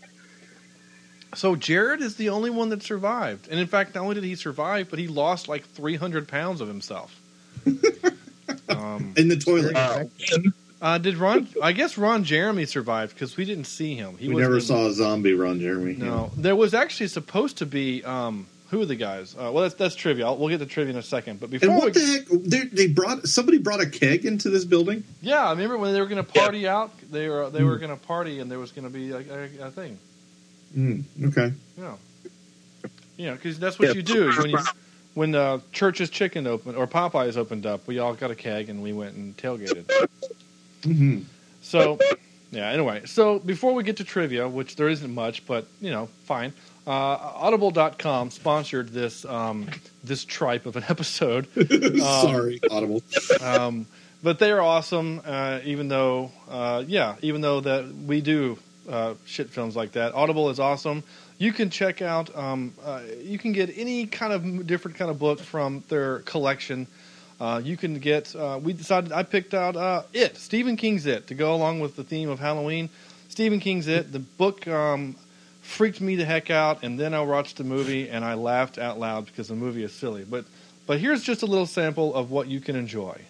so Jared is the only one that survived, and in fact, not only did he survive, but he lost like 300 pounds of himself. um, In the toilet. uh, did Ron? I guess Ron Jeremy survived because we didn't see him. He we never the- saw a zombie Ron Jeremy. No, there was actually supposed to be. Um, who are the guys? Uh, well, that's that's trivia. I'll, we'll get to trivia in a second. But before And we, what the heck? They, they brought somebody brought a keg into this building. yeah, I remember when they were going to party out. They were they were going to party, and there was going to be a, a, a thing. Mm, okay. Yeah, you know, because that's what Yeah. you do when you when uh, Church's Chicken opened or Popeyes opened up. We all got a keg and we went and tailgated. Hmm So, yeah. Anyway, so before we get to trivia, which there isn't much, but you know, fine. Uh, Audible.com sponsored this um, this tripe of an episode. Um, Sorry, Audible. um, but they are awesome. Uh, even though, uh, yeah, even though that we do uh, shit films like that, Audible is awesome. You can check out. Um, uh, you can get any kind of different kind of book from their collection. Uh, you can get. Uh, we decided. I picked out uh, it, Stephen King's It, to go along with the theme of Halloween. Stephen King's It. The book um, freaked me the heck out, and then I watched the movie and I laughed out loud because the movie is silly. But but here's just a little sample of what you can enjoy.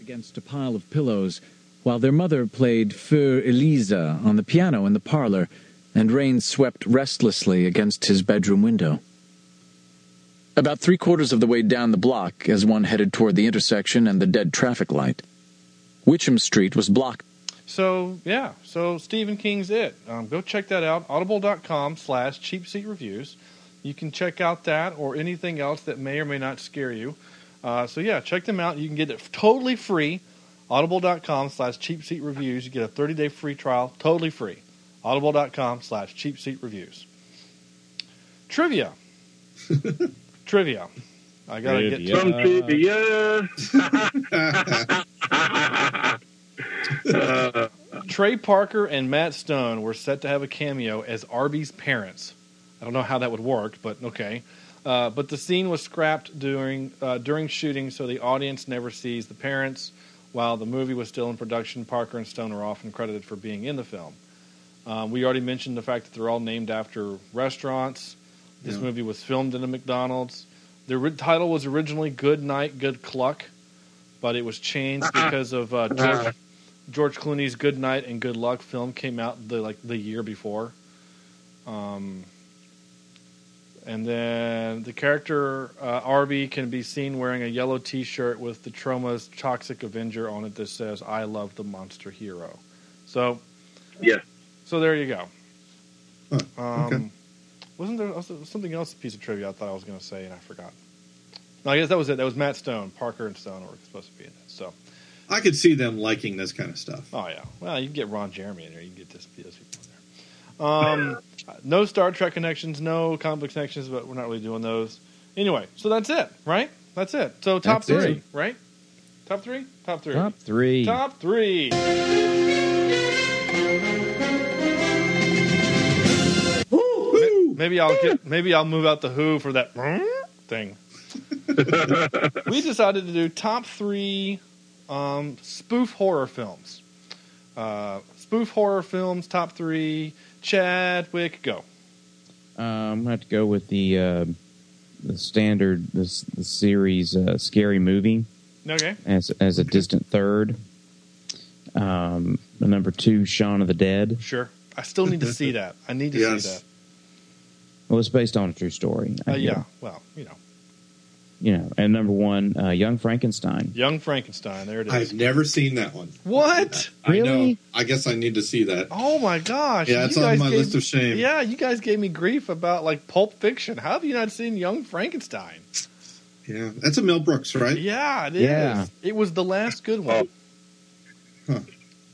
against a pile of pillows while their mother played Für Elise on the piano in the parlor and rain swept restlessly against his bedroom window. About three quarters of the way down the block, as one headed toward the intersection and the dead traffic light, Witcham Street was blocked. So yeah, so Stephen King's it. Um, go check that out. Audible.com slash cheap seat reviews. You can check out that or anything else that may or may not scare you. Uh, so yeah, check them out. You can get it totally free. Audible.com slash cheap seat reviews. You get a 30 day free trial, totally free. Audible.com slash cheap seat reviews. Trivia. Trivia. I gotta get Some trivia. Uh, Trey Parker and Matt Stone were set to have a cameo as Arbie's parents. I don't know how that would work, but okay. Uh, but the scene was scrapped during uh, during shooting, so the audience never sees the parents. While the movie was still in production, Parker and Stone are often credited for being in the film. Um, we already mentioned the fact that they're all named after restaurants. This Yeah. movie was filmed in a McDonald's. The ri- title was originally "Good Night, Good Cluck," but it was changed because of uh, George George Clooney's "Good Night and Good Luck" film came out the like the year before. Um, and then the character uh, Arbie can be seen wearing a yellow T-shirt with the Troma's "Toxic Avenger" on it that says "I love the monster hero." So, yeah. so there you go. um, okay. Wasn't there also something else? A piece of trivia I thought I was going to say and I forgot. No, I guess that was it. That was Matt Stone, Parker, and Stone were supposed to be in it. So, I could see them liking this kind of stuff. oh yeah. Well, you can get Ron Jeremy in there. You can get this, those people in there. Um, no Star Trek connections, no comic book connections, but we're not really doing those. Anyway, so that's it, right? That's it. So top That's it. three, right? Top three. Top three. Top three. Top three. Maybe I'll get. Maybe I'll move out the Who for that thing. we decided to do top three um, spoof horror films. Uh, spoof horror films, top three. Chadwick, go. Uh, I'm gonna have to go with the uh, the standard the, the series uh, scary movie Okay. as as a distant third. Um, the number two, Shaun of the Dead. Sure. I still need to see that. I need to Yes. see that. Well, it's based on a true story. Uh, yeah. Well, you know. you know, and number one, uh, Young Frankenstein. Young Frankenstein. There it is. I've never seen that one. What? I know. I guess I need to see that. Oh my gosh! Yeah, it's You on guys my gave- list of shame. Yeah, you guys gave me grief about like Pulp Fiction. How have you not seen Young Frankenstein? Yeah, that's a Mel Brooks, right? Yeah, it is. Yeah. It was the last good one. Huh.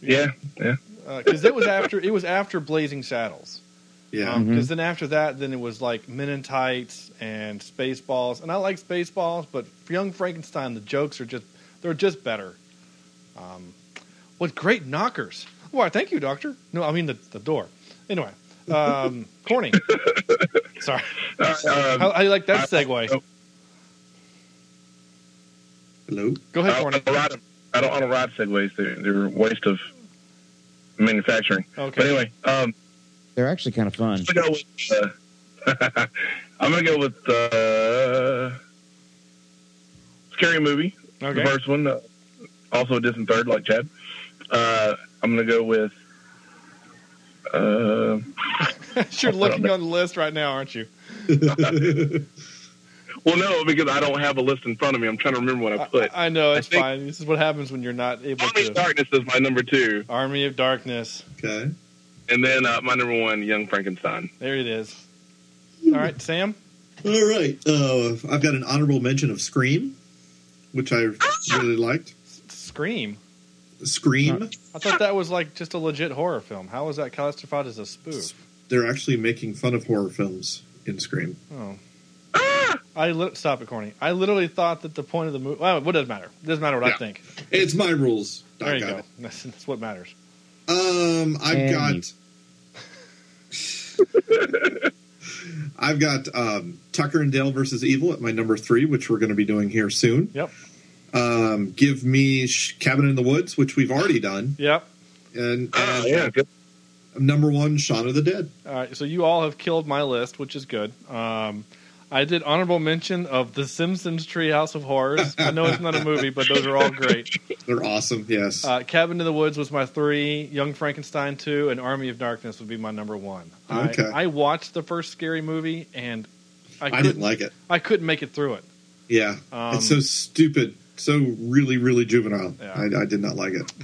Yeah, yeah. because it was after it was after Blazing Saddles. Yeah. Because Mhm. then after that, then it was like Men in Tights and Spaceballs, and I like Spaceballs, but for Young Frankenstein, the jokes are just they're just better. Um, with great knockers. Why? Thank you, Doctor. No, I mean the the door. Anyway, um, corny. Sorry. how, how you like that segue? Hello. Go ahead, I, Corny. I don't, ride, I don't, I don't ride segways. They're, they're a waste of manufacturing. Okay. But anyway, um, They're actually kind of fun. I'm gonna go with. Uh, I'm gonna go with uh, scary movie. Okay. The first one, uh, also a distant third, like Chad. Uh, I'm gonna go with. Uh, You're looking on the list right now, aren't you? well, no, because I don't have a list in front of me. I'm trying to remember what I put. I know it's think- fine. This is what happens when you're not able Army to. of Darkness is my number two, Army of Darkness. Okay. And then uh, my number one, Young Frankenstein. There it is. All right, Sam. All right. Uh, I've got an honorable mention of Scream, which I really liked. Scream. Scream. I thought that was like just a legit horror film. How was that classified as a spoof? They're actually making fun of horror films in Scream. Oh. I li- stop it, corny. I literally thought that the point of the movie. Well, what does it matter? It doesn't matter what I think. It's my rules. There you go. That's, that's what matters. Um, I've And got. You- I've got um, Tucker and Dale versus Evil at my number three, which we're going to be doing here soon. Yep. Um, give me Sh- Cabin in the Woods, which we've already done, Yep. and, and yeah, good. number one, Shaun of the Dead. All right. So you all have killed my list, which is good. Um, I did honorable mention of The Simpsons Treehouse of Horrors. I know it's not a movie, but those are all great. They're awesome. Yes. Uh, Cabin in the Woods was my three. Young Frankenstein two, and Army of Darkness would be my number one. Okay. I, I watched the first scary movie, and I, I didn't like it. I couldn't make it through it. Yeah. Um, it's so stupid. So really, really juvenile. Yeah. I, I did not like it.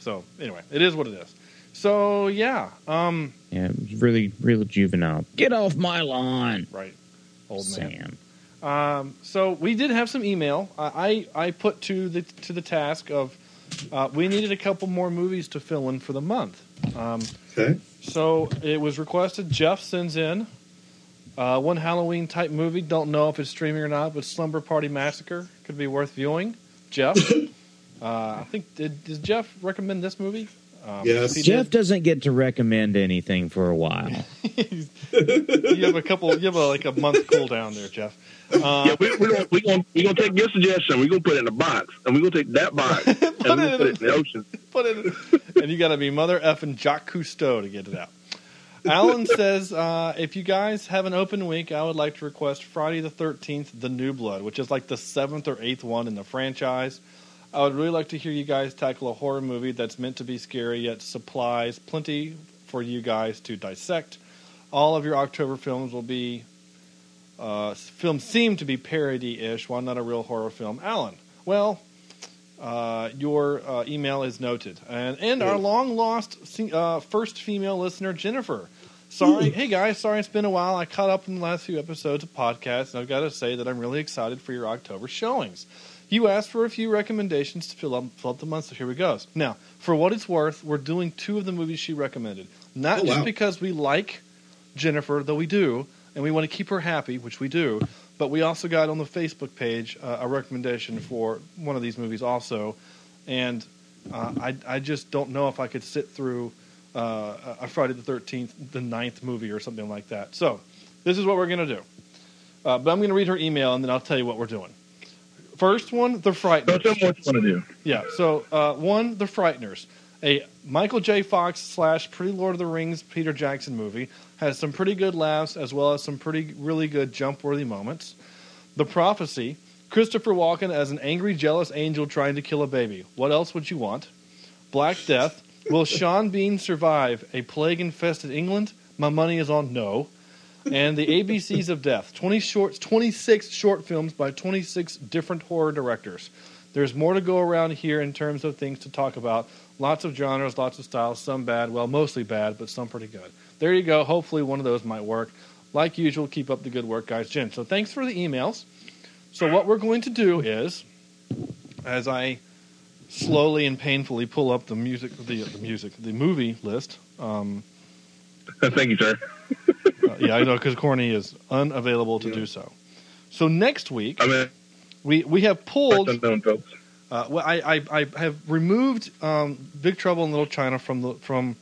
So anyway, it is what it is. So yeah, um, Yeah, it was really, really juvenile. Get off my lawn, right, old man. Um, so we did have some email. I I I put to the to the task of uh, we needed a couple more movies to fill in for the month. Um, Okay. so it was requested. Jeff sends in uh, one Halloween type movie. Don't know if it's streaming or not, but Slumber Party Massacre could be worth viewing. Jeff, uh, I think did, did Jeff recommend this movie? Um, Yes. Jeff did. doesn't get to recommend anything for a while. you have a couple. You have a, like a month cool down there, Jeff. Uh, yeah, we, we're gonna we gonna we gonna take your suggestion. We're gonna put it in a box, and we're gonna take that box and we're gonna put it in the ocean. put it, and you got to be mother effing Jacques Cousteau to get it out. Alan says, uh, if you guys have an open week, I would like to request Friday the 13th, The New Blood, which is like the seventh or eighth one in the franchise. I would really like to hear you guys tackle a horror movie that's meant to be scary yet supplies plenty for you guys to dissect. All of your October films will be uh, films seem to be parody-ish, while not a real horror film. Alan, well, uh, your uh, email is noted, and and our long lost uh, first female listener Jennifer. Sorry, hey guys, sorry it's been a while. I caught up in the last few episodes of podcasts, and I've got to say that I'm really excited for your October showings. You asked for a few recommendations to fill up, fill up the month, so here we go. Now, for what it's worth, we're doing two of the movies she recommended. Not Oh, just wow. because we like Jennifer, though we do, and we want to keep her happy, which we do, but we also got on the Facebook page uh, a recommendation for one of these movies also, and uh, I, I just don't know if I could sit through uh, a Friday the 13th, the ninth movie or something like that. So, this is what we're going to do. Uh, but I'm going to read her email, and then I'll tell you what we're doing. First one, The Frighteners. Tell me what you want to do. Yeah. So uh, one, The Frighteners, a Michael J. Fox slash Pretty Lord of the Rings Peter Jackson movie, has some pretty good laughs as well as some pretty really good jump worthy moments. The Prophecy, Christopher Walken as an angry, jealous angel trying to kill a baby. What else would you want? Black Death, Will Sean Bean survive a plague infested England? My money is on no. And the ABCs of Death. 20 shorts, 26 short films by 26 different horror directors. There's more to go around here in terms of things to talk about. Lots of genres, lots of styles, some bad, well, mostly bad, but some pretty good. There you go. Hopefully, one of those might work. Like usual, keep up the good work, guys. Jim, so thanks for the emails. So, what we're going to do is, as I slowly and painfully pull up the music, the, the music, the movie list. Um, Thank you, sir. Uh, yeah, I know because Corny is unavailable to do so. So next week, i we we have pulled. Uh, well, I, I I have removed um, Big Trouble in Little China from the from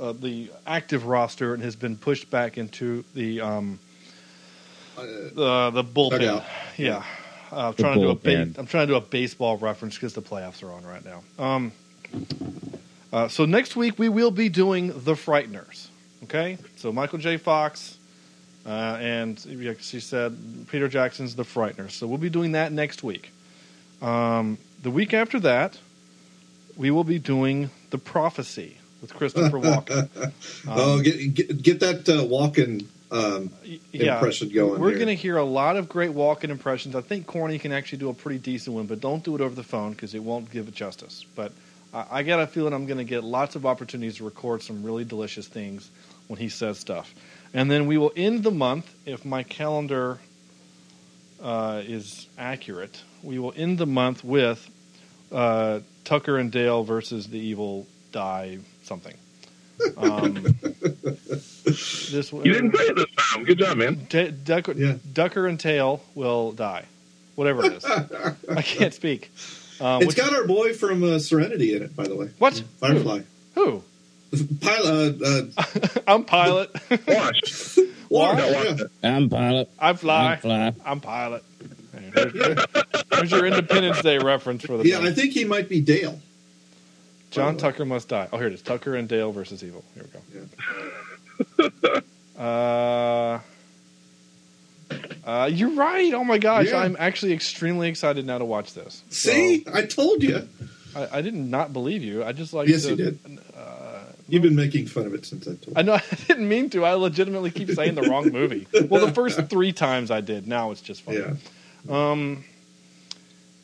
uh, the active roster and has been pushed back into the um, the the bullpen. dugout. Yeah, uh, I'm trying to do a ba- I'm trying to do a baseball reference because the playoffs are on right now. Um, uh, so next week we will be doing the Frighteners. Okay, so Michael J. Fox. Uh, and she said Peter Jackson's The Frighteners. So we'll be doing that next week. Um, the week after that, we will be doing The Prophecy with Christopher Walken. oh, get, get get that uh, Walken um, yeah, impression going. We're going to hear a lot of great Walken impressions. I think Corny can actually do a pretty decent one, but don't do it over the phone because it won't give it justice. But I, I got a feeling I'm going to get lots of opportunities to record some really delicious things when he says stuff. And then we will end the month, if my calendar uh, is accurate, we will end the month with uh, Tucker and Dale versus the Evil Die something. Um, this You didn't say it this time. Good job, man. D- Ducker, Ducker and Tail will die. Whatever it is. I can't speak. Um, it's which- got our boy from uh, Serenity in it, by the way. What? Firefly. Who? Pilot. Uh, I'm pilot. Watch. Why? I'm pilot. I fly. I fly. I'm pilot. There's, there's your Independence Day reference for the yeah, I think he might be Dale. John Tucker must die. Oh, here it is. Tucker and Dale versus Evil. Here we go. Uh, uh, you're right. Oh my gosh, Yeah. I'm actually extremely excited now to watch this. See, I told you. I, I didn't not believe you. I just like Yes, to, you did. You've been making fun of it since I told. I know I didn't mean to. I legitimately keep saying the wrong movie. Well, the first three times I did. Now it's just fun. Yeah. Um.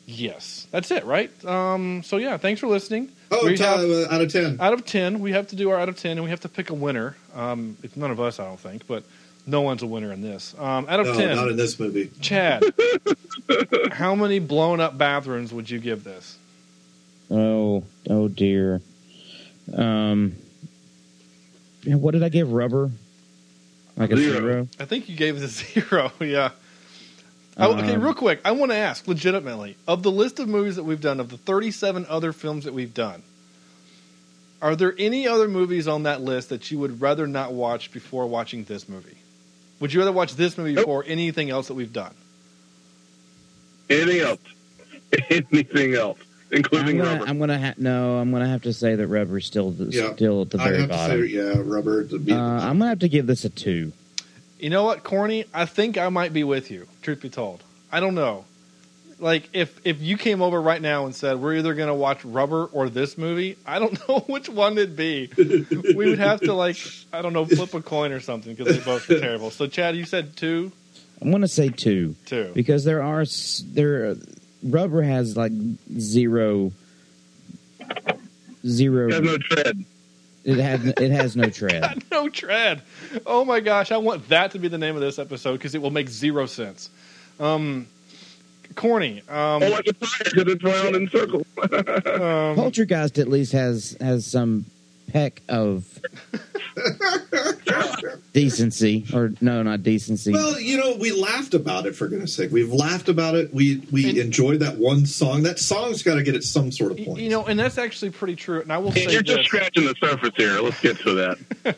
Yes, that's it, right? Um. So yeah, thanks for listening. Oh, We it's, uh, out of ten. Out of ten, we have to do our out of ten, and we have to pick a winner. Um, it's none of us, I don't think, but no one's a winner in this. Um, out of No, ten, not in this movie. Chad, how many blown up bathrooms would you give this? Oh, oh dear. Um, yeah, what did I give? Rubber? Like a zero? I think you gave it a zero. yeah. Oh, okay, Um, real quick, I want to ask legitimately of the list of movies that we've done, of the 37 other films that we've done, are there any other movies on that list that you would rather not watch before watching this movie? Would you rather watch this movie before anything else that we've done? Anything else? Anything else, I'm gonna, rubber? I'm gonna ha- no. I'm gonna have to say that rubber's still the, Yeah. still at the I very have to bottom. say, yeah, rubber. To be uh, I'm gonna have to give this a two. You know what, Corny? I think I might be with you. Truth be told, I don't know. Like if if you came over right now and said we're either going to watch Rubber or this movie, I don't know which one it'd be. we would have to like I don't know flip a coin or something because they both are terrible. So Chad, you said two. I'm gonna say two. Two. because there are s- there. Rubber has like zero. Zero. It has no tread. It has it has no tread. no tread. Oh my gosh, I want that to be the name of this episode because it will make zero sense. Um, corny. Um, Oh, like a tire because it's round in circles. um, Poultrygeist at least has has some peck of decency, or no, not decency. Well, you know, we laughed about it for goodness sake. We've laughed about it. We we enjoyed that one song. That song's got to get at some sort of point. you know, and that's actually pretty true. And I will say You're this. just scratching the surface here. Let's get to that.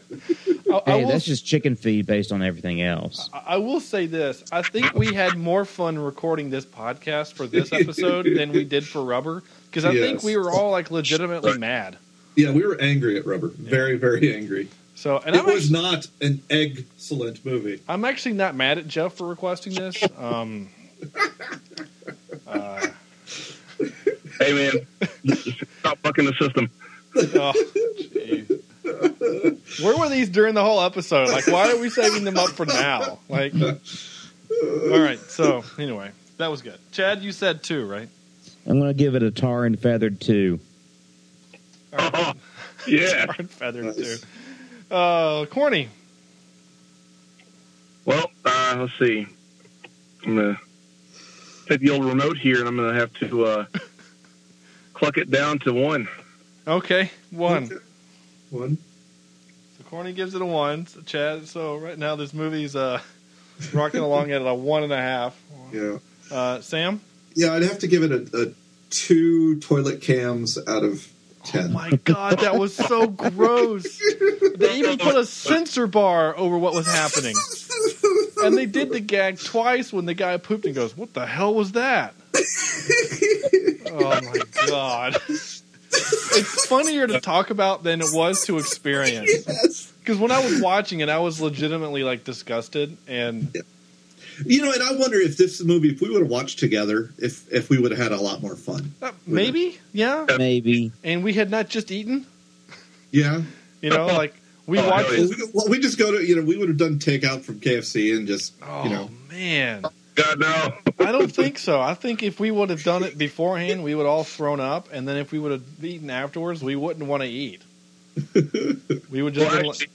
I, I hey, will that's just chicken feed based on everything else. I will say this. I think we had more fun recording this podcast for this episode than we did for Rubber because I think we were all like legitimately mad. Yeah, we were angry at Rubber. Very, very angry. So, and it I'm was not an excellent movie. I'm actually not mad at Jeff for requesting this. Um, uh, Hey, man, stop bucking the system. oh, gee. Where were these during the whole episode? Like, why are we saving them up for now? Like, all right. So anyway, that was good. Chad, you said two, right? I'm going to give it a tar and feathered two. Yeah. Tar and feathered too. Uh, corny. Well, uh, let's see. I'm gonna take the old remote here, and I'm gonna have to uh, cluck it down to one. Okay, one. One. So corny gives it a one. So Chad. So right now this movie's uh rocking along at a one and a half. Yeah. Uh, Sam. Yeah, I'd have to give it a, a two toilet cams out of ten. Oh my god, that was so gross. They even put a censor bar over what was happening. And they did the gag twice when the guy pooped and goes, What the hell was that? oh my god. It's funnier to talk about than it was to experience. Because when I was watching it, I was legitimately like disgusted and You know, and I wonder if this movie, if we would have watched together, if if we would have had a lot more fun. uh, maybe, yeah. Maybe. And we had not just eaten, Yeah. you know, like we Oh, watched well, we, well, we just go to you know we would have done takeout from KFC and just Oh you know man. God no. I don't think so. I think if we would have done it beforehand, we would all thrown up, and then if we would have eaten afterwards, we wouldn't want to eat. We would just Well, been actually,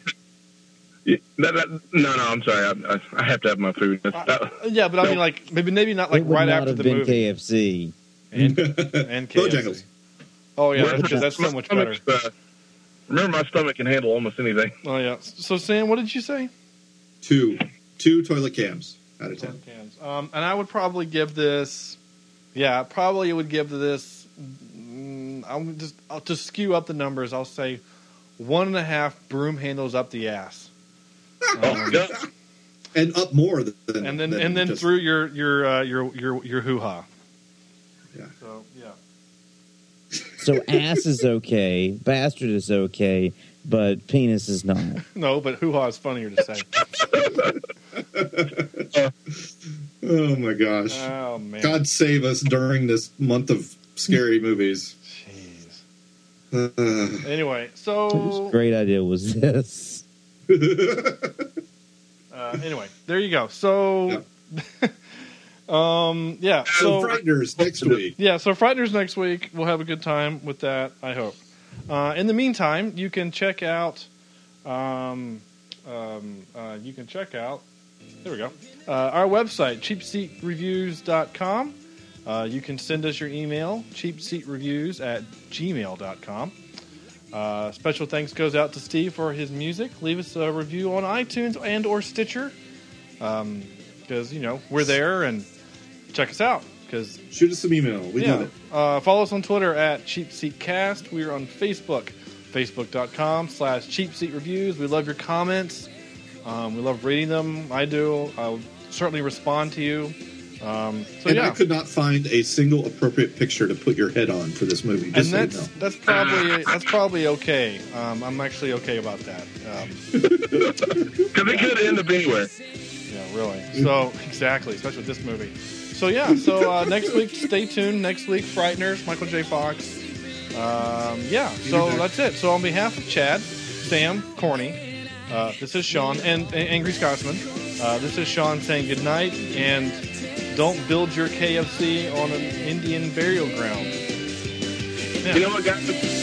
yeah, that, that, no, no, I'm sorry. I, I, I have to have my food. That- that- yeah, but I mean, like maybe maybe not like it would right not after have the been movie. KFC. And, and KFC. Oh yeah, Well, that's, that's so much better. Uh, remember, my stomach can handle almost anything. Oh yeah. So Sam, what did you say? two two toilet cams out of ten. Cans. Um, and I would probably give this. Yeah, probably would give this. Mm, I'm just I'll just skew up the numbers. I'll say one and a half broom handles up the ass. Um, and up more than and then than and then just- through your your uh, your your your hoo ha. Yeah. So yeah. So ass is okay, bastard is okay, but penis is not. No, but hoo ha is funnier to say. Oh my gosh! Oh man. God save us during this month of scary movies. Uh, Jeez. Anyway, so great idea was this? Uh, anyway, there you go. So, um, yeah. so So Frighteners next week. Yeah, so Frighteners next week. We'll have a good time with that, I hope. Uh, in the meantime, you can check out. Um, um, uh, you can check out. There we go. Uh, our website, cheapseatreviews.com. Uh, you can send us your email, cheapseatreviews at gmail.com. Uh, special thanks goes out to Steve for his music. Leave us a review on iTunes and or Stitcher. Because, you know, we're there and check us out. Because Shoot us some email. We yeah. love it. Uh, follow us on Twitter at Cheap Seat Cast. We are on Facebook, facebook.com slash Cheap Seat Reviews. We love your comments. Um, we love reading them. I do. I'll certainly respond to you. Um, so and yeah, I could not find a single appropriate picture to put your head on for this movie. and Just so you that's know. that's probably that's probably okay. Um, I'm actually okay about that. Um, Because it could end up anywhere. Yeah, really. So exactly, especially with this movie. So yeah, so uh, next week, stay tuned. Next week, Frighteners, Michael J. Fox. Um, yeah, so that's it. So on behalf of Chad, Sam, Corny, uh, this is Sean, and, and Angry Scotsman. Uh, this is Sean saying good night, and don't build your KFC on an Indian burial ground. Yeah. You know what, guys?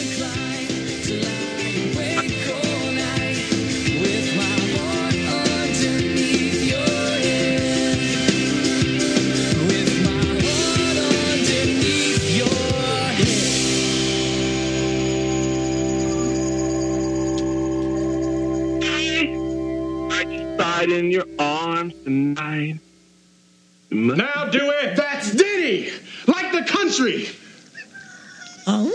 In your arms tonight. Now, do it. that's Diddy, like the country. Oh?